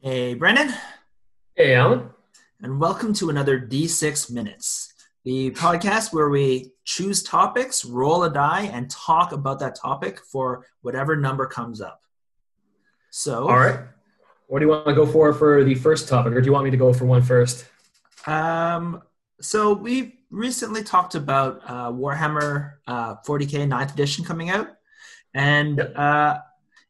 Hey, Brennan, Hey, Alan. and welcome to another D6 Minutes, the podcast where we choose topics, roll a die, and talk about that topic for whatever number comes up. So, All right. What do you want to go for for the first topic, or do you want me to go for one first? um, so we recently talked about uh, Warhammer uh, 40k 9th edition coming out, and Yep. uh,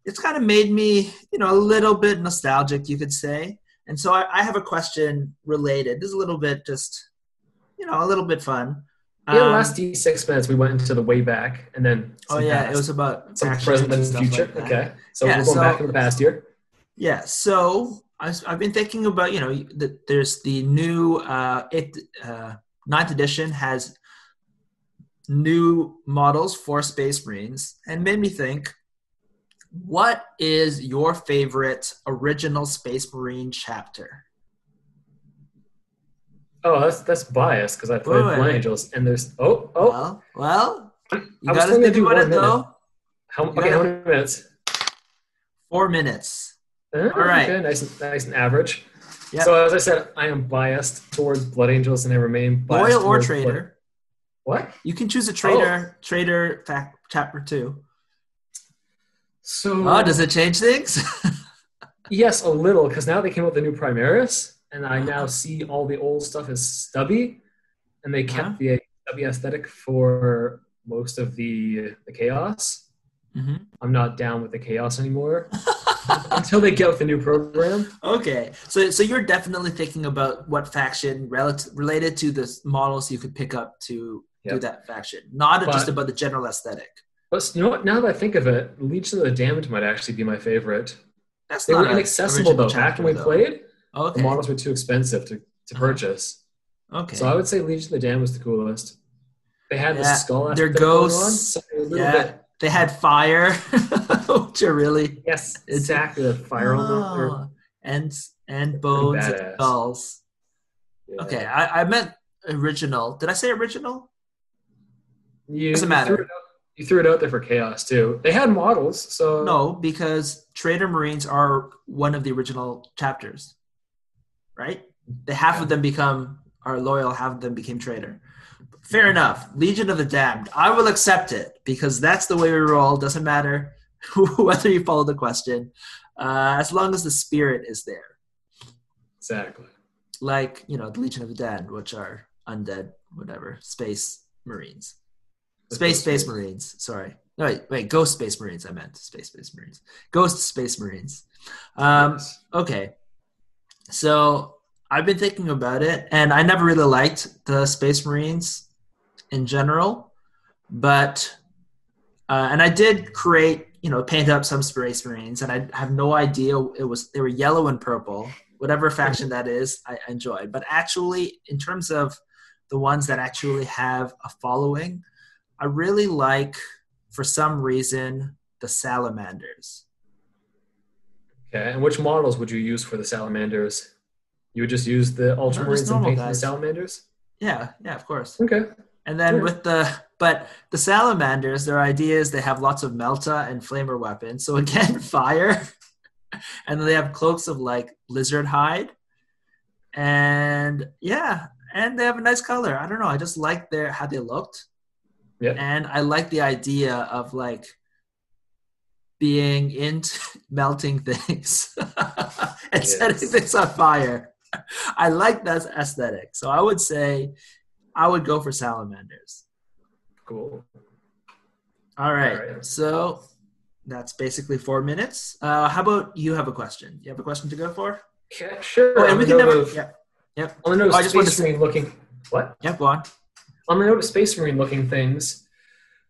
it's kind of made me, you know, a little bit nostalgic, you could say. And so I, I have a question related. This is a little bit just, you know, a little bit fun. Yeah, the Um, last D6 minutes we went into the way back, and then Oh yeah, past, it was about some present and future. like okay, so Yeah, we're going so- back into the past year. Yeah. So I, have been thinking about you know that there's the new uh, it uh, ninth edition has new models for Space Marines, and made me think. What is your favorite original Space Marine chapter? Oh, that's that's biased because I played Wait, wait, Blind wait. Angels, and there's oh oh. Well, well, you I was thinking think do one it minute. though. How, you okay, how many minutes? Four minutes. Uh, All right. Okay, nice, and- nice and average. Yep. So as I said, I am biased towards Blood Angels, and I remain biased Loyal or towards Blood- traitor. What? You can choose a traitor. Traitor fact chapter two. So Oh, does it change things? Yes, a little, because now they came out with the new Primaris, and I now see all the old stuff as stubby, and they kept Uh-huh. the stubby aesthetic for most of the the chaos. hmm I'm not down with the chaos anymore until they get with the new program. Okay, so so you're definitely thinking about what faction relative related to the models you could pick up to do that faction, not just about the general aesthetic. But you know what? Now that I think of it, Legion of the Damned might actually be my favorite. That's They not were inaccessible though. Back when we though. played, Okay. the models were too expensive to, to Uh-huh. purchase. okay. So I would say Legion of the Damned was the coolest. They had Yeah, the skull. their going on, ghosts, so they a little yeah, bit they had fire, which are really Yes, exactly. The fire on them. Ah, and and bones and skulls. yeah. Okay, I, I meant original. Did I say original? You, Doesn't matter. Threw it out- You threw it out there for chaos too. They had models, so No, because Traitor Marines are one of the original chapters, right? The half of them become are loyal, half of them became traitor. Fair enough. Legion of the Damned. I will accept it because that's the way we roll. Doesn't matter whether you follow the question, uh, as long as the spirit is there. exactly. Like you know, the Legion of the Damned, which are undead, whatever, space marines. Space Space Marines. Sorry. No, wait, wait. Ghost Space Marines. I meant Space Space Marines. Ghost Space Marines. Um, okay. So I've been thinking about it, and I never really liked the Space Marines in general, but uh, and I did create, you know, paint up some Space Marines, and I have no idea it was they were yellow and purple, whatever faction that is. I I enjoyed, but actually, in terms of the ones that actually have a following, I really like, for some reason, the Salamanders. Okay, and which models would you use for the salamanders? You would just use the ultramarines and normal paint the salamanders. Yeah, yeah, of course. Okay. And then with the but the salamanders, their idea is they have lots of melta and flamer weapons. So again, fire. and then they have cloaks of like lizard hide. And yeah, and they have a nice color. I don't know. I just like their how they looked. Yeah. And I like the idea of like being into melting things and setting things on fire. I like that aesthetic. So I would say I would go for salamanders. Cool. All right. All right. So that's basically four minutes. Uh, how about you have a question? You have a question to go for? Okay, sure. Oh, and we can never. Yeah. Yep. On the note Oh, I just Space to say- looking. What? Yep. Go on. On the note of Space Marine looking things,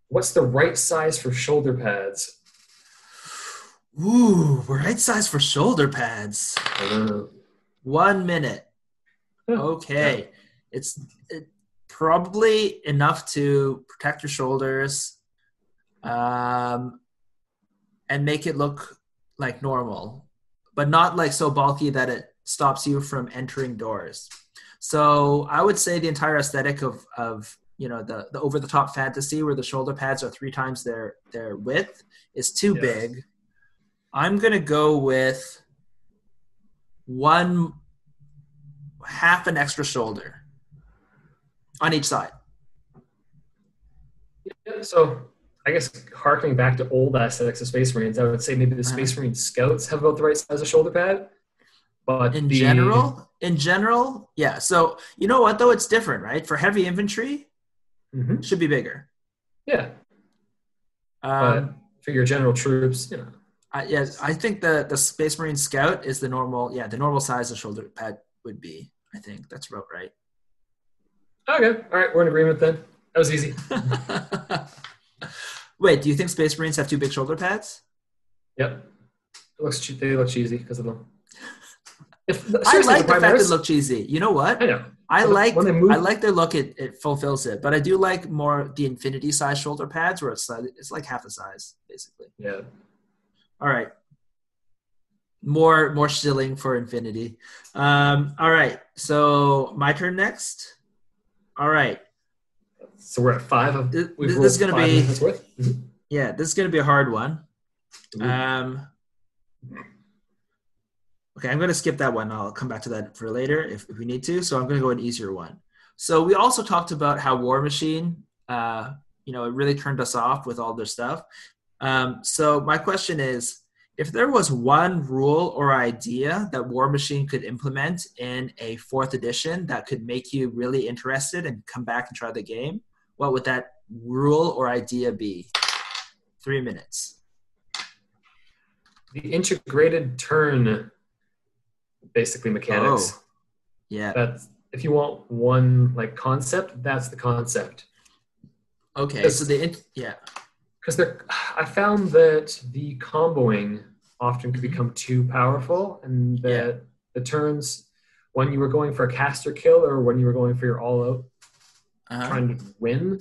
what's the right size for shoulder pads? Ooh, right size for shoulder pads. I. One minute. Yeah. Okay. It's it, probably enough to protect your shoulders um, and make it look like normal, but not like so bulky that it stops you from entering doors. So I would say the entire aesthetic of, of you know the, the over the top fantasy where the shoulder pads are three times their their width is too Yes. big. I'm gonna go with one half an extra shoulder on each side. Yeah, so I guess harkening back to old aesthetics of Space Marines, I would say maybe the Uh-huh. Space Marine Scouts have about the right size of shoulder pad. But In the- general, in general, yeah. So you know what though, it's different, right? For heavy infantry, Mhm. it should be bigger. yeah, Um, but for your general troops, you know, I, yeah, I think the the Space Marine Scout is the normal. Yeah, the normal size of shoulder pad would be. I think that's about right. okay, all right, we're in agreement then. That was easy. Wait, do you think Space Marines have two big shoulder pads? Yep, it looks they look cheesy because of them. If, I like the fact Primaris- they look cheesy. You know what? I know. I like when move- I like their look. It, it fulfills it, but I do like more the infinity size shoulder pads where it's like, it's like half the size basically. Yeah. All right, more more shilling for infinity. Um, all right, so my turn next. All right, So we're at five of. This- we've this rolled is gonna be- worth. Mhm. yeah, this is gonna be a hard one. Ooh. Um, okay, I'm going to skip that one. I'll come back to that for later if, if we need to. So I'm going to go an easier one. So we also talked about how Warmachine, uh, you know, it really turned us off with all their stuff. Um, so my question is, if there was one rule or idea that Warmachine could implement in a fourth edition that could make you really interested and come back and try the game, what would that rule or idea be? Three minutes. the integrated turn, basically mechanics. Oh. Yeah. That's if you want one like concept, that's the concept. Okay. So the yeah. Because they're, I found that the comboing often could become too powerful, and that Yeah. the turns when you were going for a caster kill or when you were going for your all out Uh-huh. trying to win,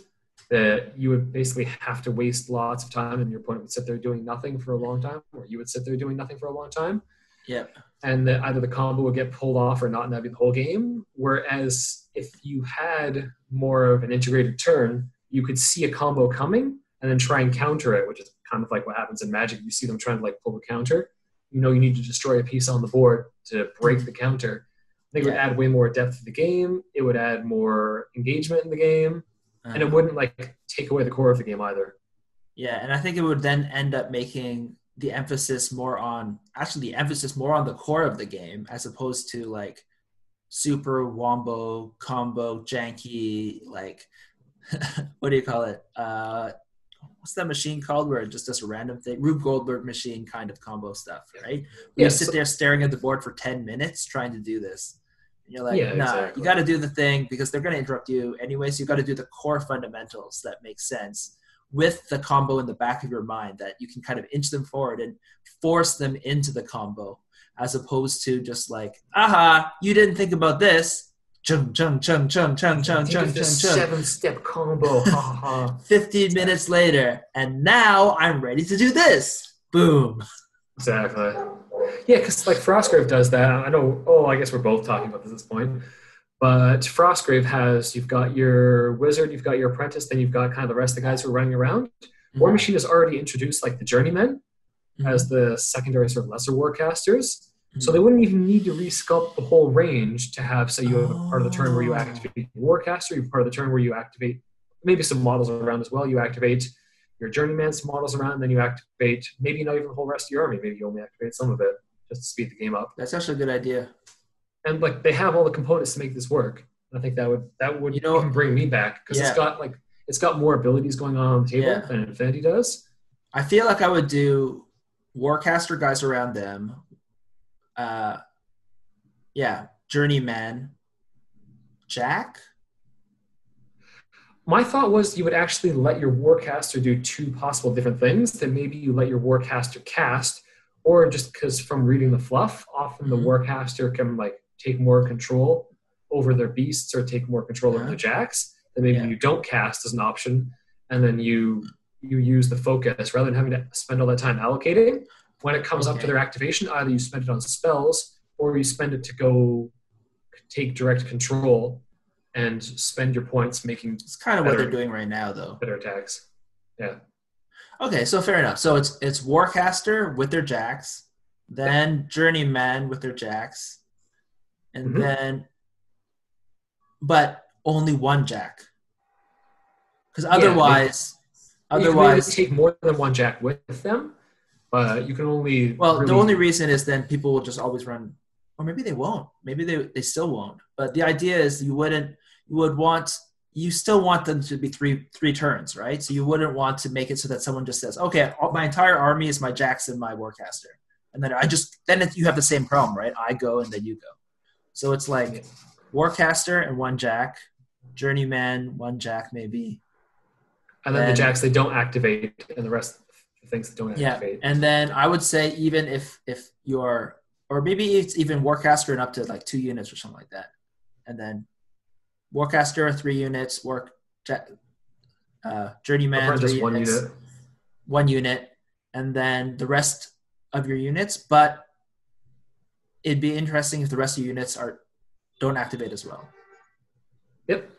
that you would basically have to waste lots of time, and your opponent would sit there doing nothing for a long time, or you would sit there doing nothing for a long time. Yep. And that either the combo would get pulled off or not, and that'd be the whole game. Whereas if you had more of an integrated turn, you could see a combo coming and then try and counter it, which is kind of like what happens in Magic. You see them trying to like pull the counter. You know you need to destroy a piece on the board to break the counter. I think it would add way more depth to the game. It would add more engagement in the game, and it Uh-huh. wouldn't like take away the core of the game either. Yeah, and I think it would then end up making the emphasis more on actually the emphasis more on the core of the game as opposed to like super wombo combo janky like what do you call it? Uh what's that machine called where it just does a random thing? Rube Goldberg machine kind of combo stuff, right? Yeah, you sit there staring at the board for 10 minutes trying to do this. And you're like, Yeah, nah, exactly. you got to do the thing because they're going to interrupt you anyway. So you got to do the core fundamentals that make sense with the combo in the back of your mind that you can kind of inch them forward and force them into the combo as opposed to just like, aha, you didn't think about this. Chung, chung, chung, chung, chung, chung, chung, chung, this chung. seven-step combo. ha ha ha. 15 minutes later, and now I'm ready to do this. Boom. Exactly. Yeah, because like Frostgrave does that. I know. Oh, I guess we're both talking about this at this point. But Frostgrave has you've got your wizard, you've got your apprentice, then you've got kind of the rest of the guys who are running around. Warmachine has already introduced like the journeymen Mhm. as the secondary sort of lesser warcasters. So Mhm. they wouldn't even need to resculpt the whole range to have, say, you have a part of the turn where you Oh. activate your warcaster, you have part of the turn where you activate maybe some models around as well. You activate your journeyman's models around, then you activate maybe not even the whole rest of your army. Maybe you only activate some of it just to speed the game up. That's actually a good idea. And like they have all the components to make this work. I think that would that would You know- bring me back because Yeah. it's got like it's got more abilities going on on the table Yeah. than Infinity does. I feel like I would do Warcaster guys around them. Uh, yeah, Journeyman, Jack. My thought was you would actually let your warcaster do two possible different things. That maybe you let your warcaster cast, or just because from reading the fluff, often the Mhm. warcaster can like take more control over their beasts or take more control over Yeah. the jacks. Then maybe Yeah. you don't cast as an option, and then you you use the focus rather than having to spend all that time allocating. When it comes up to their activation, either you spend it on spells or you spend it to go take direct control and spend your points making It's kind of what they're doing right now, though. better attacks. Yeah. Okay, so fair enough. So it's it's Warcaster with their Jacks, then Journeyman with their Jacks, and Mhm. then, but only one jack. Because Yeah, otherwise, can otherwise, take more than one jack with them, but you can only. well, the only reason is then people will just always run, or maybe they won't. Maybe they they still won't. But the idea is you wouldn't you would want you still want them to be three three turns, right? So you wouldn't want to make it so that someone just says, okay, all, my entire army is my jacks and my warcaster, and then I just then you have the same problem, right? I go and then you go. So it's like warcaster and one jack, journeyman one jack maybe, and then the jacks they don't activate, and the rest the things that don't Yeah, activate. and then I would say even if if you're or maybe it's even Warcaster and up to like two units or something like that, and then Warcaster three units, work uh, Journeyman three one units, unit. one unit, and then the rest of your units. But it'd be interesting if the rest of your units are don't activate as well. Yep.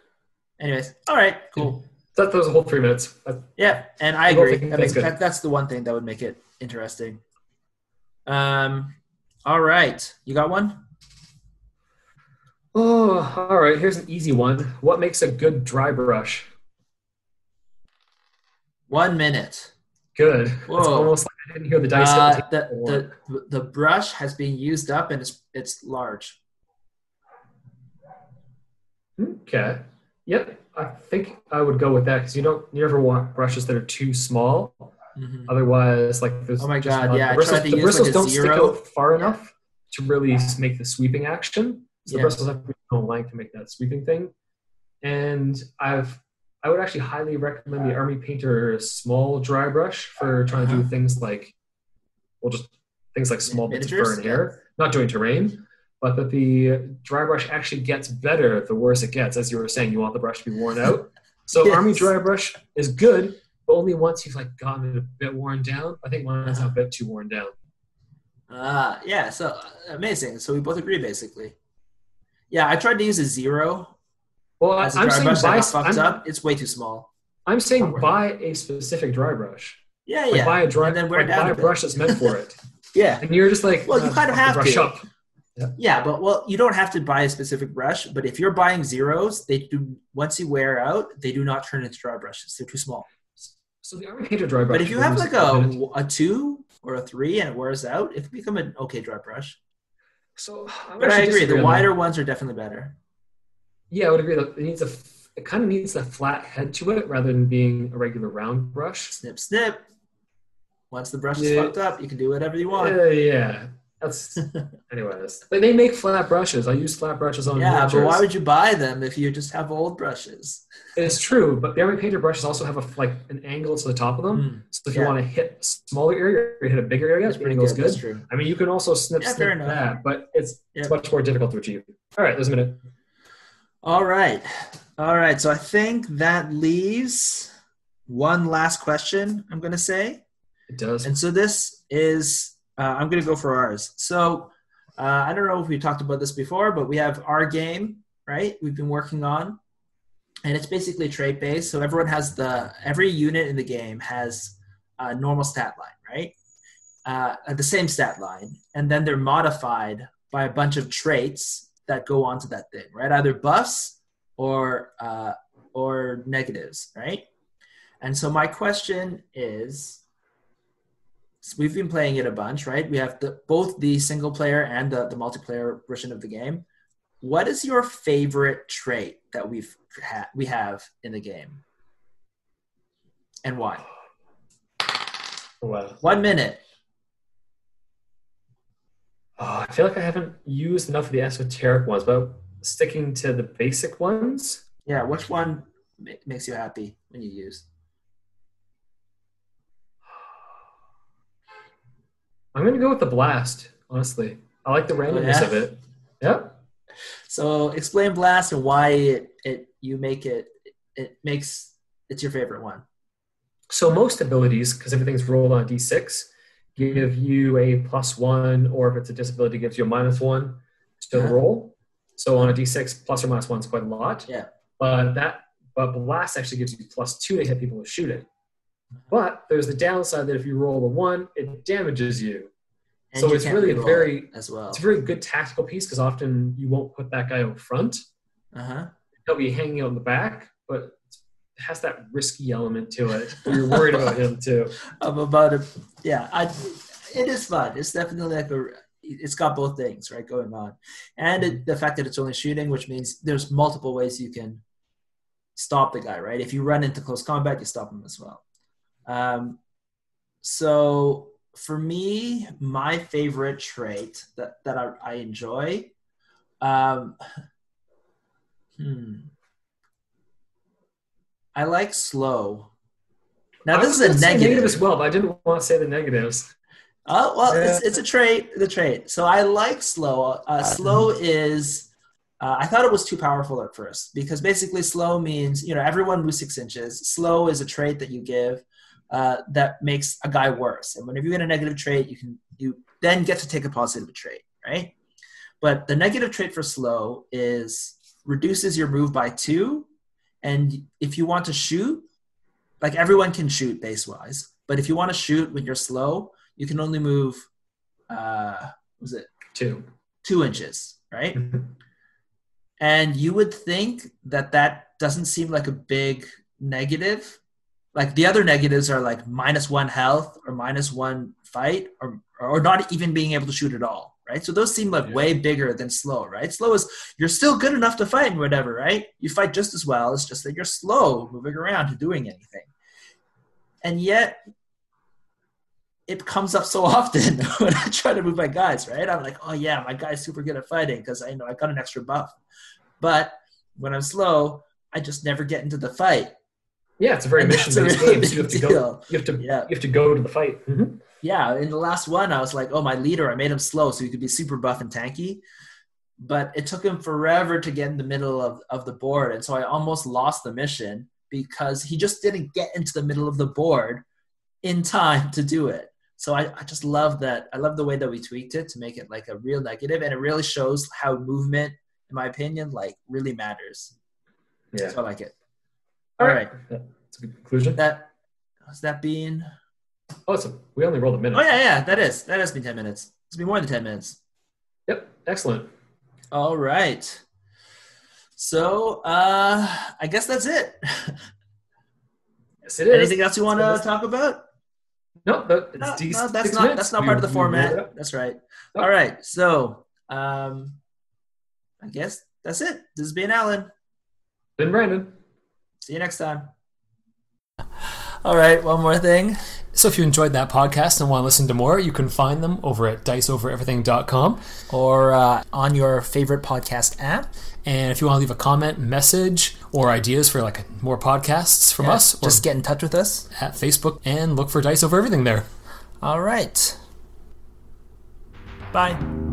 Anyways, all right, cool. That, that was a whole three minutes. That- Yeah, and I I agree. That makes, that, that's the one thing that would make it interesting. Um, all right, you got one? Oh, all right. Here's an easy one. What makes a good dry brush? One minute. Good. It's Whoa. almost like I didn't hear the dice. Uh, the the, the brush has been used up and it's it's large. Okay. Yep. I think I would go with that because you don't you never want brushes that are too small. Mhm. Otherwise, like there's Oh my God, yeah, the bristles, the bristles like, don't stick out far enough to really s- make the sweeping action. So Yeah. the bristles have to be on length to make that sweeping thing. And I've I would actually highly recommend the Army Painter small dry brush for trying to do Uh-huh. things like well just things like small bits of burn hair, not doing terrain. But that the dry brush actually gets better the worse it gets. As you were saying, you want the brush to be worn out. So Yes. Army dry brush is good, but only once you've like gotten it a bit worn down. I think mine's a bit too worn down. Ah, yeah. So uh, amazing. So we both agree basically. Yeah, I tried to use a zero Well, as a I'm dry saying brush that buy. got fucked I'm, up. It's way too small. I'm saying Not buy a specific dry brush. Yeah, Like yeah. buy a dry, And then wear like down buy a bit. brush that's meant for it. Yeah, And you're just like, Well, you "Uh, kind of have brush to. up. yeah, but well, you don't have to buy a specific brush. But if you're buying zeros, they do once you wear out, they do not turn into dry brushes. They're too small. So the Painter dry brush. But if you have like a, a two or a three and it wears out, it can become an okay dry brush. so I'm But I agree, the wider that. ones are definitely better. Yeah, I would agree that it needs a It kind of needs a flat head to it rather than being a regular round brush. Snip, snip. Once the brush is Yeah. fucked up, you can do whatever you want. Yeah, yeah. That's anyways. Like they make flat brushes. I use flat brushes on. Yeah, but why would you buy them if you just have old brushes? It's true, but the Army Painter brushes also have a like an angle to the top of them. Mm, So if Yeah. you want to hit a smaller area or hit a bigger area, the pretty angle's good. good. That's true. I mean, you can also snip Yeah, snip that, but it's it's much more difficult to achieve. All right, there's a minute. All right. All right. So I think that leaves one last question, I'm going to say. It does. And so this is, uh, I'm going to go for ours. So uh, I don't know if we talked about this before, but we have our game, right? We've been working on, and it's basically trait based. So everyone has the every unit in the game has a normal stat line, right? Uh, the same stat line, and then they're modified by a bunch of traits that go onto that thing, right? Either buffs or uh, or negatives, right? And so my question is so we've been playing it a bunch, right? We have the, both the single player and the, the multiplayer version of the game. What is your favorite trait that we've ha- we have in the game, and why? Wow. One minute. Oh, I feel like I haven't used enough of the esoteric ones, but sticking to the basic ones. Yeah, which one makes you happy when you use? I'm gonna go with the blast. Honestly, I like the randomness yeah? of it. Yep. So explain blast and why it, it you make it it makes it's your favorite one. So most abilities, because everything's rolled on d6, give you a plus one, or if it's a disability, gives you a minus one to the Uh-huh. roll. So on a d6, plus or minus one is quite a lot. Yeah. But that, but blast actually gives you plus two to hit people who shoot it. But there's the downside that if you roll a one, it damages you. And so you it's really a very it as well. it's a very good tactical piece because often you won't put that guy out front. Uh huh. He'll be hanging out in the back, but has that risky element to it. You're worried about him too. I'm about it. Yeah, I. It is fun. It's definitely like a. It's got both things right going on, and it, the fact that it's only shooting, which means there's multiple ways you can stop the guy. Right, if you run into close combat, you stop him as well. Um, so for me, my favorite trait that that I, I enjoy, um, hmm, I like slow. Now I this was is a gonna negative. as well, but I didn't want to say the negatives. Oh well, it's, it's a trait. The trait. So I like slow. Uh, slow is. Uh, I thought it was too powerful at first because basically slow means you know everyone moves six inches. Slow is a trait that you give uh, that makes a guy worse. And whenever you get a negative trait, you can you then get to take a positive trait, right? But the negative trait for slow is reduces your move by two, and if you want to shoot, like everyone can shoot base wise, but if you want to shoot when you're slow, you can only move uh what was it? Two. two inches right? And you would think that that doesn't seem like a big negative. Like the other negatives are like minus one health or minus one fight or or not even being able to shoot at all right so those seem like Yeah. way bigger than slow right slow is you're still good enough to fight and whatever right you fight just as well it's just that you're slow moving around and doing anything and yet it comes up so often when I try to move my guys, right? I'm like, oh yeah, my guy's super good at fighting because I know I got an extra buff. But when I'm slow, I just never get into the fight. Yeah, it's a very mission-based really game. So you have to go. deal. You have to. Yeah. You have to go to the fight. Mhm. Yeah, in the last one, I was like, oh, my leader, I made him slow so he could be super buff and tanky. But it took him forever to get in the middle of, of the board. And so I almost lost the mission because he just didn't get into the middle of the board in time to do it. So I, I just love that. I love the way that we tweaked it to make it like a real negative, and it really shows how movement, in my opinion, like really matters. Yeah. So I like it. All All right. right, That's a good conclusion. that has that been? Oh, so we only rolled a minute. Oh yeah, yeah, that is that has been ten minutes. It's been more than ten minutes. Yep. Excellent. All right. So uh I guess that's it. Yes, it is. Anything else you want to talk about? No, no, it's No, that's not minutes. that's not part of the we rolled it format. That's right. All right. So um I guess that's it. This has been Alan. Then Brandon. See you next time. All right, one more thing. So if you enjoyed that podcast and want to listen to more, you can find them over at diceovereverything.com. Or uh, on your favorite podcast app. And if you want to leave a comment, message, or ideas for like more podcasts from Yeah, us, or just get in touch with us. at Facebook and look for Dice Over Everything there. All right. Bye.